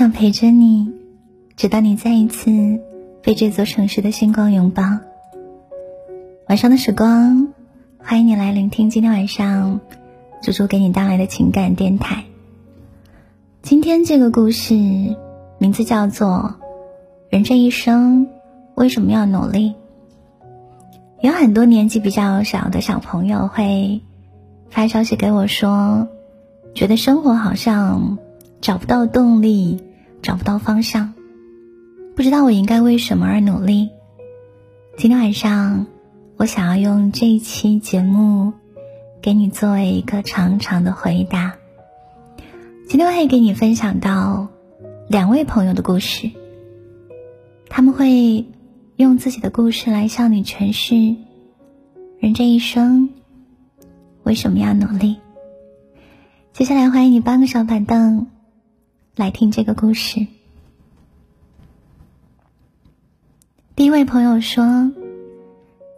想陪着你，直到你再一次被这座城市的星光拥抱。晚上的时光，欢迎你来聆听今天晚上猪猪给你带来的情感电台。今天这个故事名字叫做《人这一生为什么要努力》。有很多年纪比较小的小朋友会发消息给我说，觉得生活好像……找不到动力，找不到方向，不知道我应该为什么而努力。今天晚上，我想要用这一期节目，给你作为一个长长的回答。今天会给你分享到两位朋友的故事，他们会用自己的故事来向你诠释人这一生为什么要努力。接下来，欢迎你搬个小板凳。来听这个故事。第一位朋友说，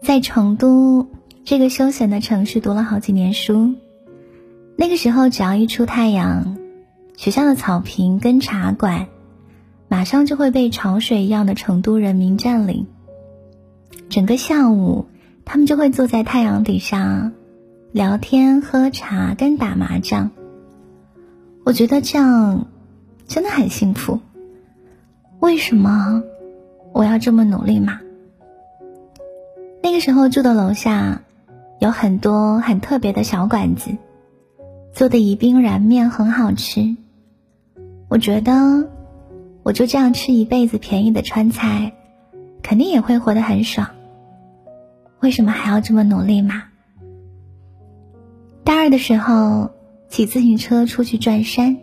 在成都这个休闲的城市读了好几年书，那个时候只要一出太阳，学校的草坪跟茶馆，马上就会被潮水一样的成都人民占领。整个下午，他们就会坐在太阳底下聊天、喝茶跟打麻将。我觉得这样。真的很幸福。为什么我要这么努力嘛？那个时候住的楼下有很多很特别的小馆子，做的宜宾燃面很好吃。我觉得我就这样吃一辈子便宜的川菜，肯定也会活得很爽。为什么还要这么努力嘛？大二的时候骑自行车出去转山。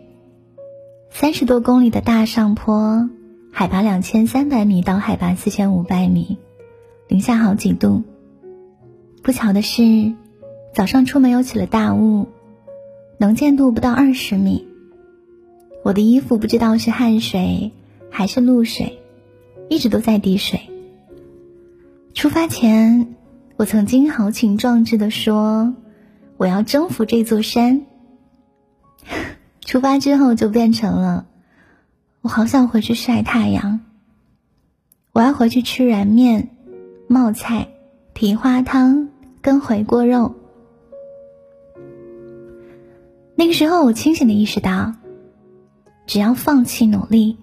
三十多公里的大上坡，海拔两千三百米到海拔四千五百米，零下好几度。不巧的是，早上出门又起了大雾，能见度不到二十米。我的衣服不知道是汗水还是露水，一直都在滴水。出发前，我曾经豪情壮志的说：“我要征服这座山。”出发之后就变成了，我好想回去晒太阳。我要回去吃燃面、冒菜、蹄花汤跟回锅肉。那个时候，我清醒的意识到，只要放弃努力，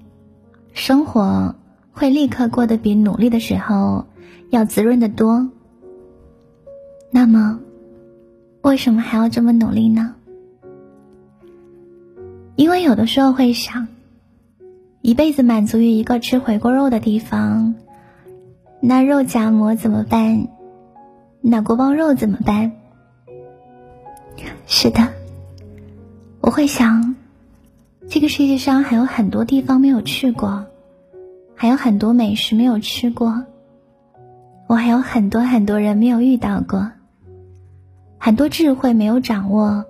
生活会立刻过得比努力的时候要滋润的多。那么，为什么还要这么努力呢？因为有的时候会想，一辈子满足于一个吃回锅肉的地方，那肉夹馍怎么办？那锅包肉怎么办？是的，我会想，这个世界上还有很多地方没有去过，还有很多美食没有吃过，我还有很多很多人没有遇到过，很多智慧没有掌握，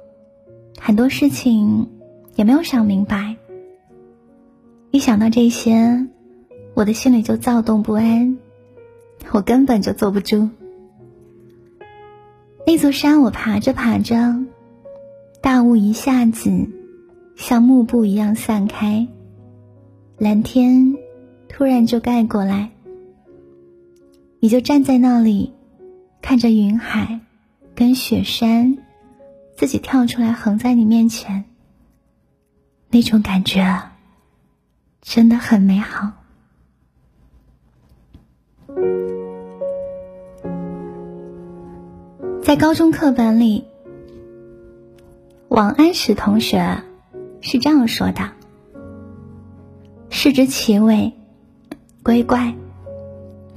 很多事情。也没有想明白。一想到这些，我的心里就躁动不安，我根本就坐不住。那座山，我爬着爬着，大雾一下子像幕布一样散开，蓝天突然就盖过来，你就站在那里，看着云海跟雪山自己跳出来横在你面前。那种感觉真的很美好。在高中课本里，王安石同学是这样说的：“视之其尾，归怪，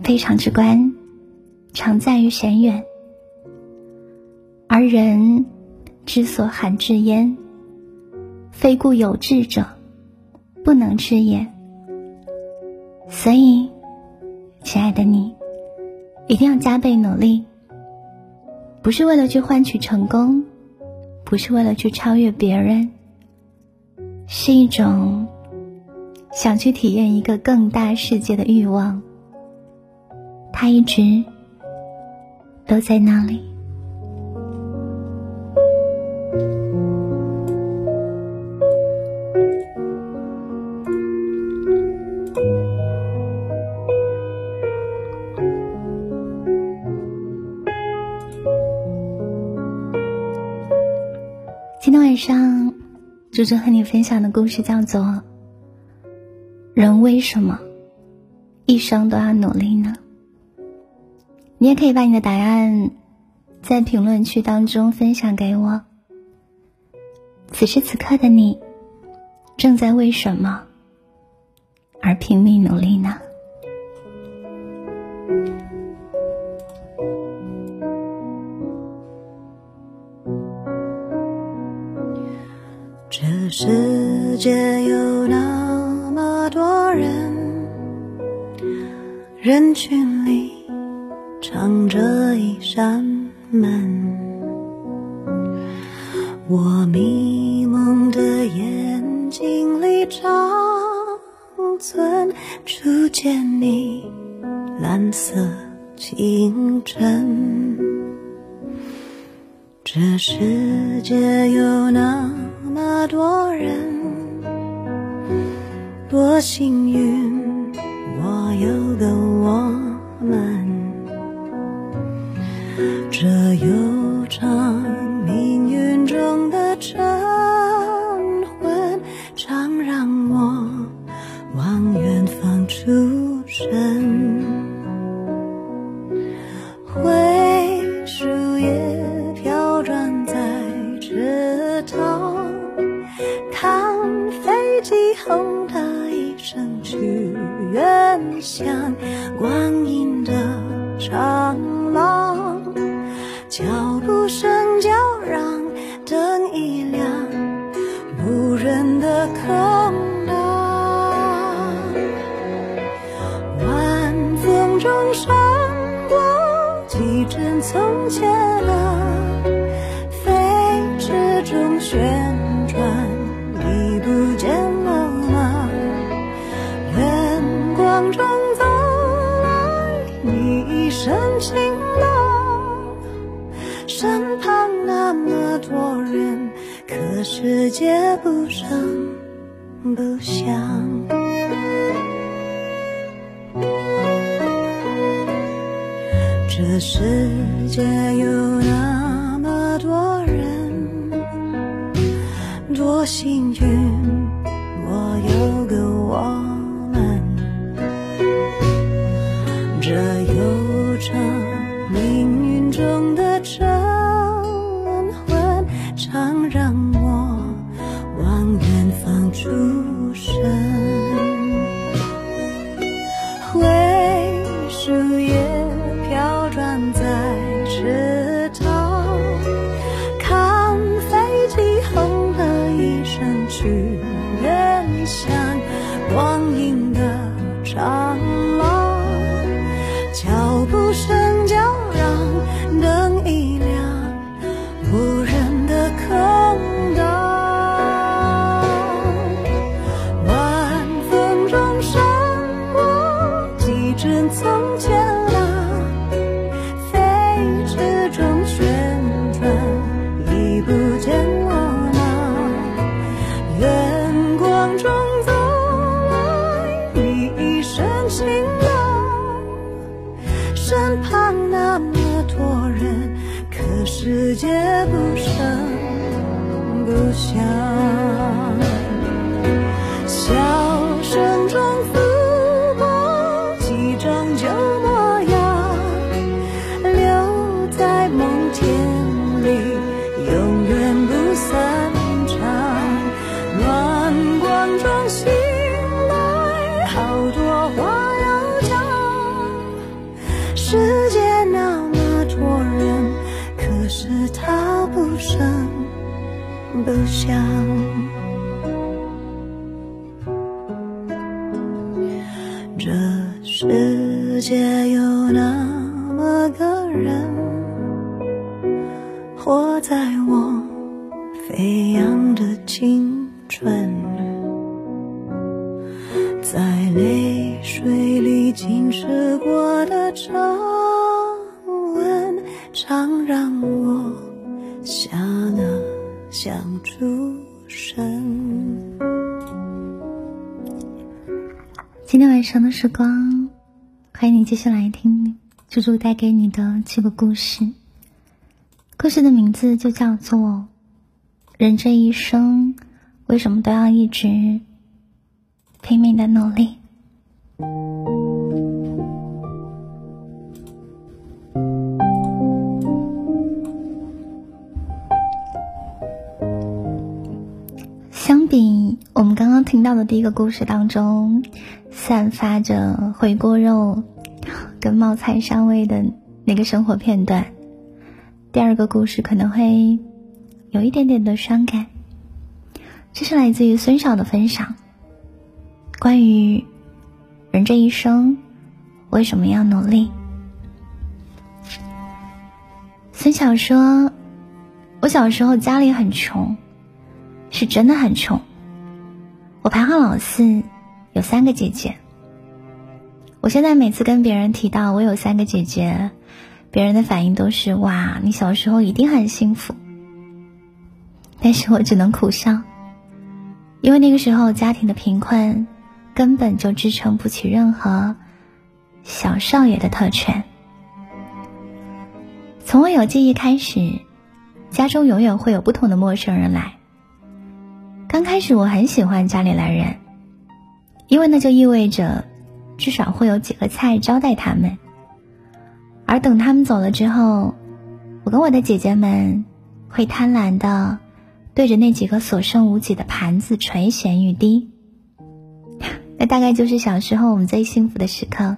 非常之观，常在于险远，而人之所罕至焉。”非故有志者不能知也。所以，亲爱的你，一定要加倍努力。不是为了去换取成功，不是为了去超越别人，是一种想去体验一个更大世界的欲望。它一直都在那里。猪猪和你分享的故事叫做《人为什么一生都要努力呢》。你也可以把你的答案在评论区当中分享给我。此时此刻的你，正在为什么而拼命努力呢？世界有那么多人，人群里藏着一扇门。我迷蒙的眼睛里长存初见你蓝色清晨。这世界有那。么多人，多幸运，像，光阴的长幸运，我有个我。从前世界那么多人。可是他不声不响，时光，欢迎你继续来听猪猪带给你的这个故事。故事的名字就叫做《人这一生为什么都要一直拼命的努力？听到的第一个故事当中，散发着回锅肉跟冒菜香味的那个生活片段，第二个故事可能会有一点点的伤感。这是来自于孙晓的分享，关于人这一生为什么要努力。孙晓说：“我小时候家里很穷。”是真的很穷。我排行老四，有三个姐姐。我现在每次跟别人提到我有三个姐姐，别人的反应都是：“哇，你小时候一定很幸福。”但是我只能苦笑，因为那个时候家庭的贫困根本就支撑不起任何小少爷的特权。从我有记忆开始，家中永远会有不同的陌生人来。刚开始我很喜欢家里来人，因为那就意味着至少会有几个菜招待他们。而等他们走了之后，我跟我的姐姐们会贪婪的对着那几个所剩无几的盘子垂涎欲滴。那大概就是小时候我们最幸福的时刻。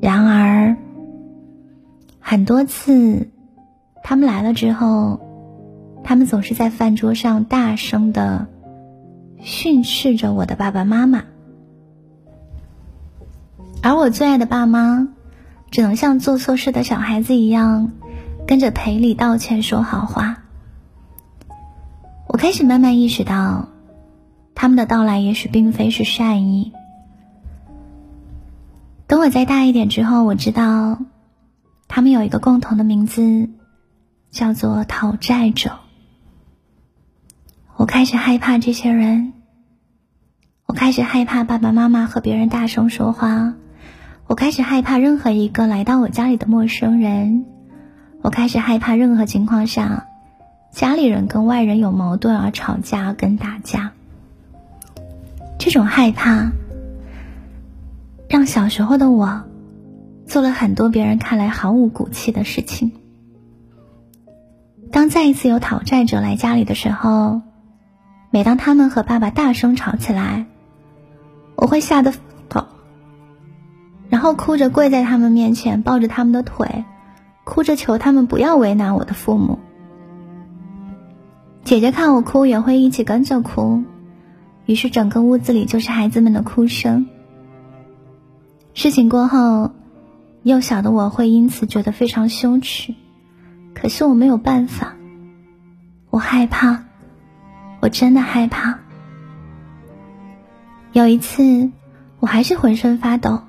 然而，很多次他们来了之后。他们总是在饭桌上大声的训斥着我的爸爸妈妈，而我最爱的爸妈，只能像做错事的小孩子一样，跟着赔礼道歉说好话。我开始慢慢意识到，他们的到来也许并非是善意。等我再大一点之后，我知道，他们有一个共同的名字，叫做讨债者。我开始害怕这些人，我开始害怕爸爸妈妈和别人大声说话，我开始害怕任何一个来到我家里的陌生人，我开始害怕任何情况下家里人跟外人有矛盾而吵架跟打架。这种害怕，让小时候的我做了很多别人看来毫无骨气的事情。当再一次有讨债者来家里的时候。每当他们和爸爸大声吵起来，我会吓得跑，然后哭着跪在他们面前，抱着他们的腿，哭着求他们不要为难我的父母。姐姐看我哭，也会一起跟着哭，于是整个屋子里就是孩子们的哭声。事情过后，幼小的我会因此觉得非常羞耻，可是我没有办法，我害怕。我真的害怕。有一次，我还是浑身发抖，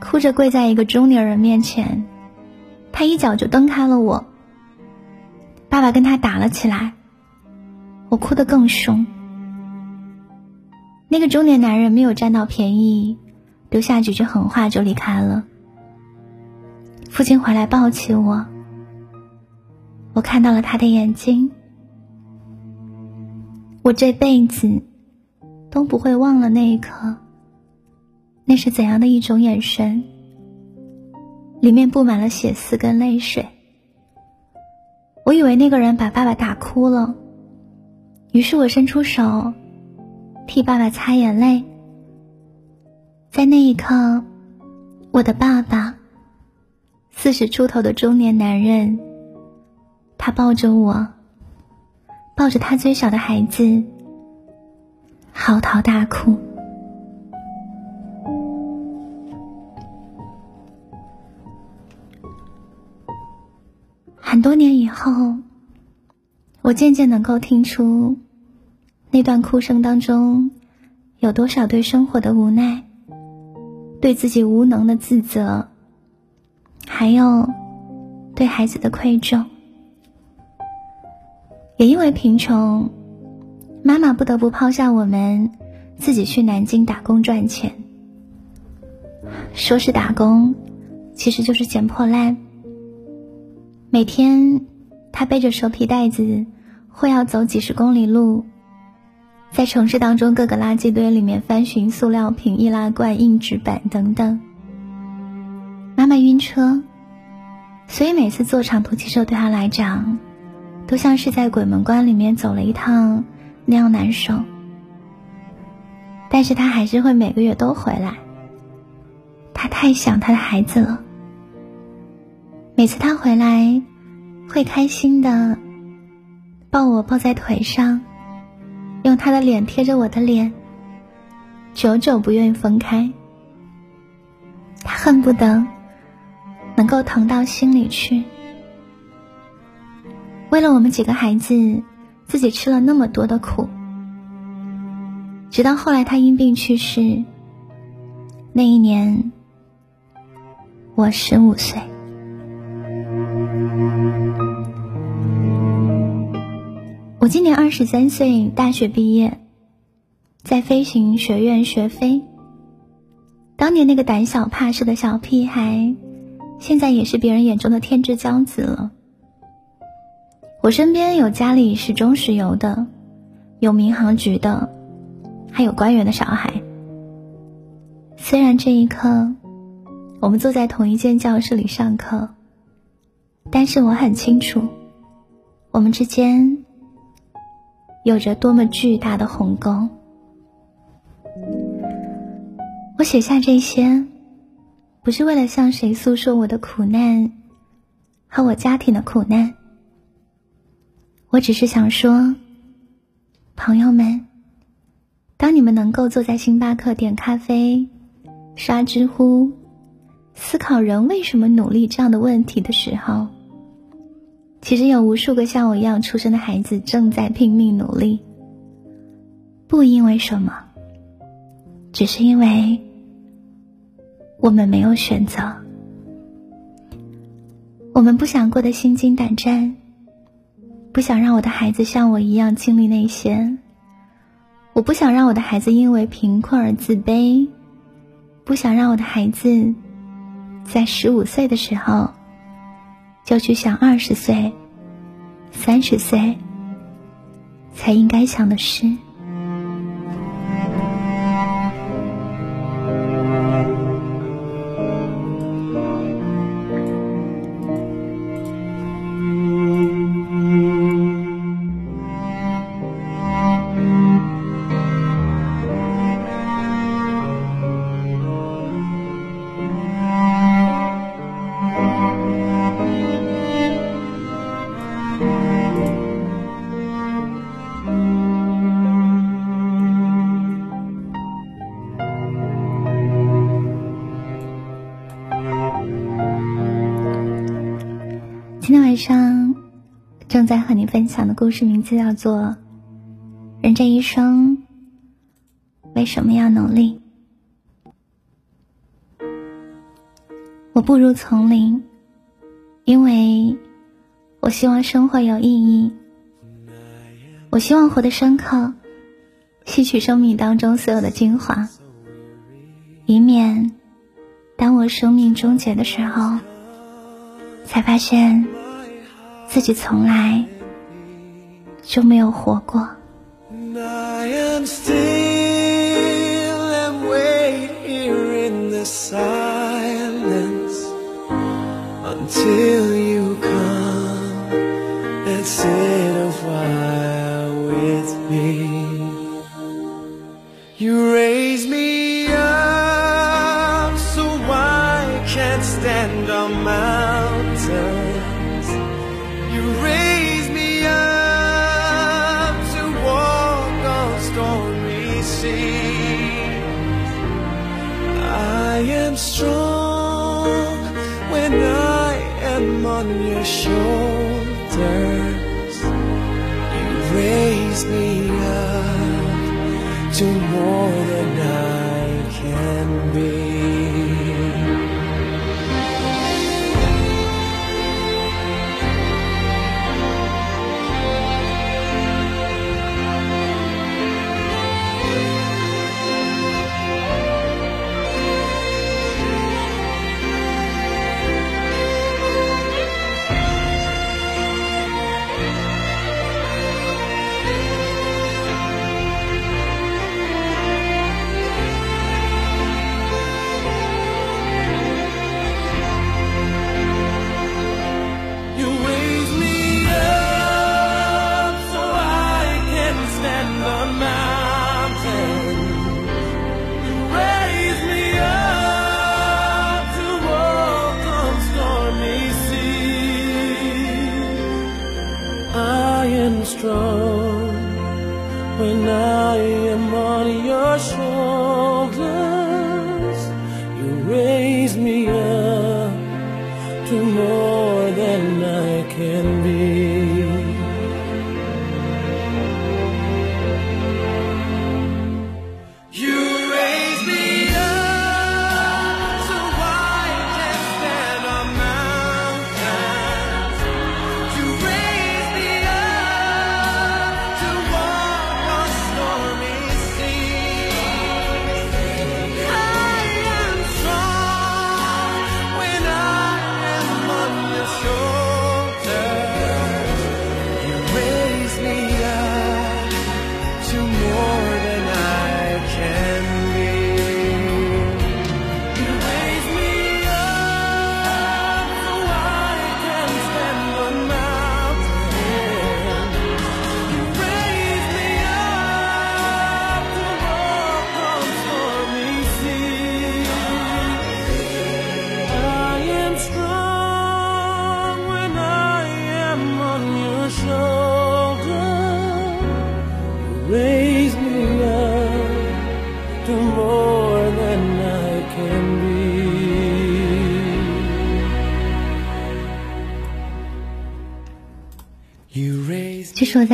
哭着跪在一个中年人面前，他一脚就蹬开了我。爸爸跟他打了起来，我哭得更凶。那个中年男人没有占到便宜，留下几句狠话就离开了。父亲回来抱起我，我看到了他的眼睛。我这辈子都不会忘了那一刻，那是怎样的一种眼神？里面布满了血丝跟泪水。我以为那个人把爸爸打哭了，于是我伸出手替爸爸擦眼泪。在那一刻，我的爸爸，四十出头的中年男人，他抱着我。抱着他最小的孩子，嚎啕大哭。很多年以后，我渐渐能够听出，那段哭声当中，有多少对生活的无奈，对自己无能的自责，还有对孩子的愧疚。也因为贫穷，妈妈不得不抛下我们，自己去南京打工赚钱。说是打工，其实就是捡破烂。每天他背着手皮袋子，会要走几十公里路，在城市当中各个垃圾堆里面翻寻塑料瓶、易拉罐、硬纸板等等。妈妈晕车，所以每次坐长途汽车对他来讲，都像是在鬼门关里面走了一趟那样难受。但是他还是会每个月都回来。他太想他的孩子了。每次他回来，会开心的抱我抱在腿上，用他的脸贴着我的脸，久久不愿意分开。他恨不得能够疼到心里去。为了我们几个孩子，自己吃了那么多的苦。直到后来，他因病去世。那一年，我十五岁。我今年二十三岁，大学毕业，在飞行学院学飞。当年那个胆小怕事的小屁孩，现在也是别人眼中的天之骄子了。我身边有家里是中石油的，有民航局的。还有官员的小孩。虽然这一刻，我们坐在同一间教室里上课，但是我很清楚，我们之间有着多么巨大的鸿沟。我写下这些，不是为了向谁诉说我的苦难和我家庭的苦难，我只是想说，朋友们。当你们能够坐在星巴克点咖啡、刷知乎、思考人为什么努力这样的问题的时候，其实有无数个像我一样出生的孩子正在拼命努力。不因为什么，只是因为我们没有选择。我们不想过得心惊胆战，不想让我的孩子像我一样经历那些。我不想让我的孩子因为贫困而自卑，不想让我的孩子在十五岁的时候就去想二十岁、三十岁才应该想的事。上正在和你分享的故事名字叫做《人这一生为什么要努力》。我步入丛林，因为我希望生活有意义。我希望活得深刻，吸取生命当中所有的精华，以免当我生命终结的时候。才发现自己从来就没有活过。Until you I am strong, when I am on your shore.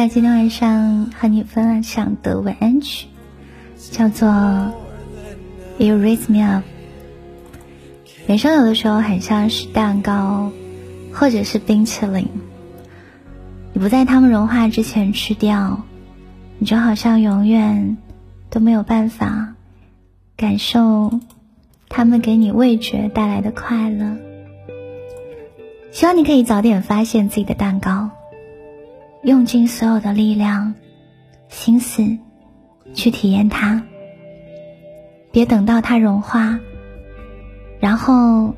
今天晚上和你分享的晚安曲，叫做《You Raise Me Up》。人生有的时候很像是蛋糕，或者是冰淇淋，你不在它们融化之前吃掉，你就好像永远都没有办法感受它们给你味觉带来的快乐。希望你可以早点发现自己的蛋糕。用尽所有的力量、心思去体验它，别等到它融化，然后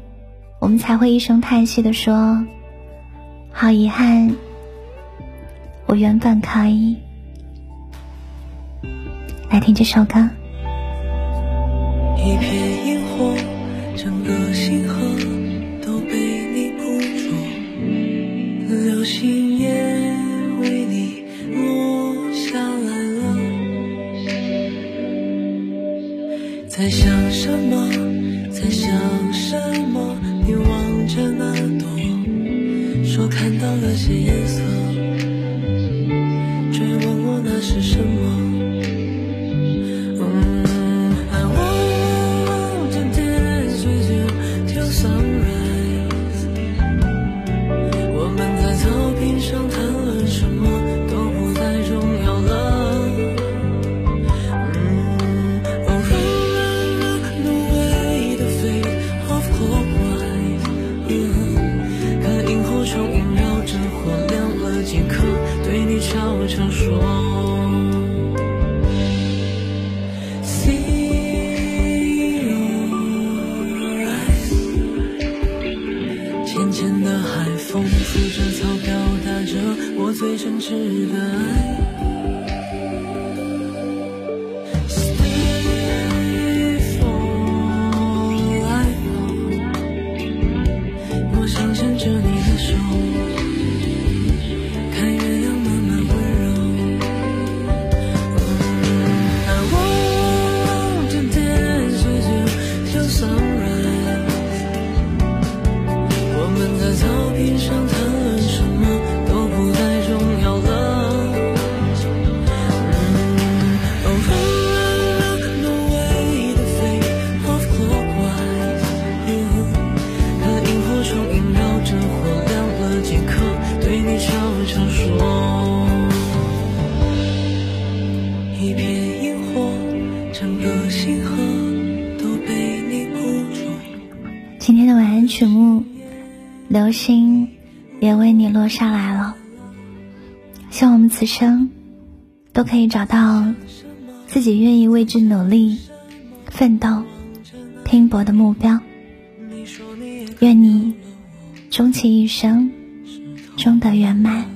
我们才会一声叹息的说：“好遗憾，我原本可以。”来听这首歌。一片萤火，整个星河我想说流星也为你落下来了。希望我们此生都可以找到自己愿意为之努力、奋斗、拼搏的目标。愿你终其一生，终得圆满。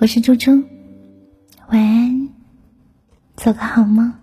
我是猪猪，晚安，做个好梦。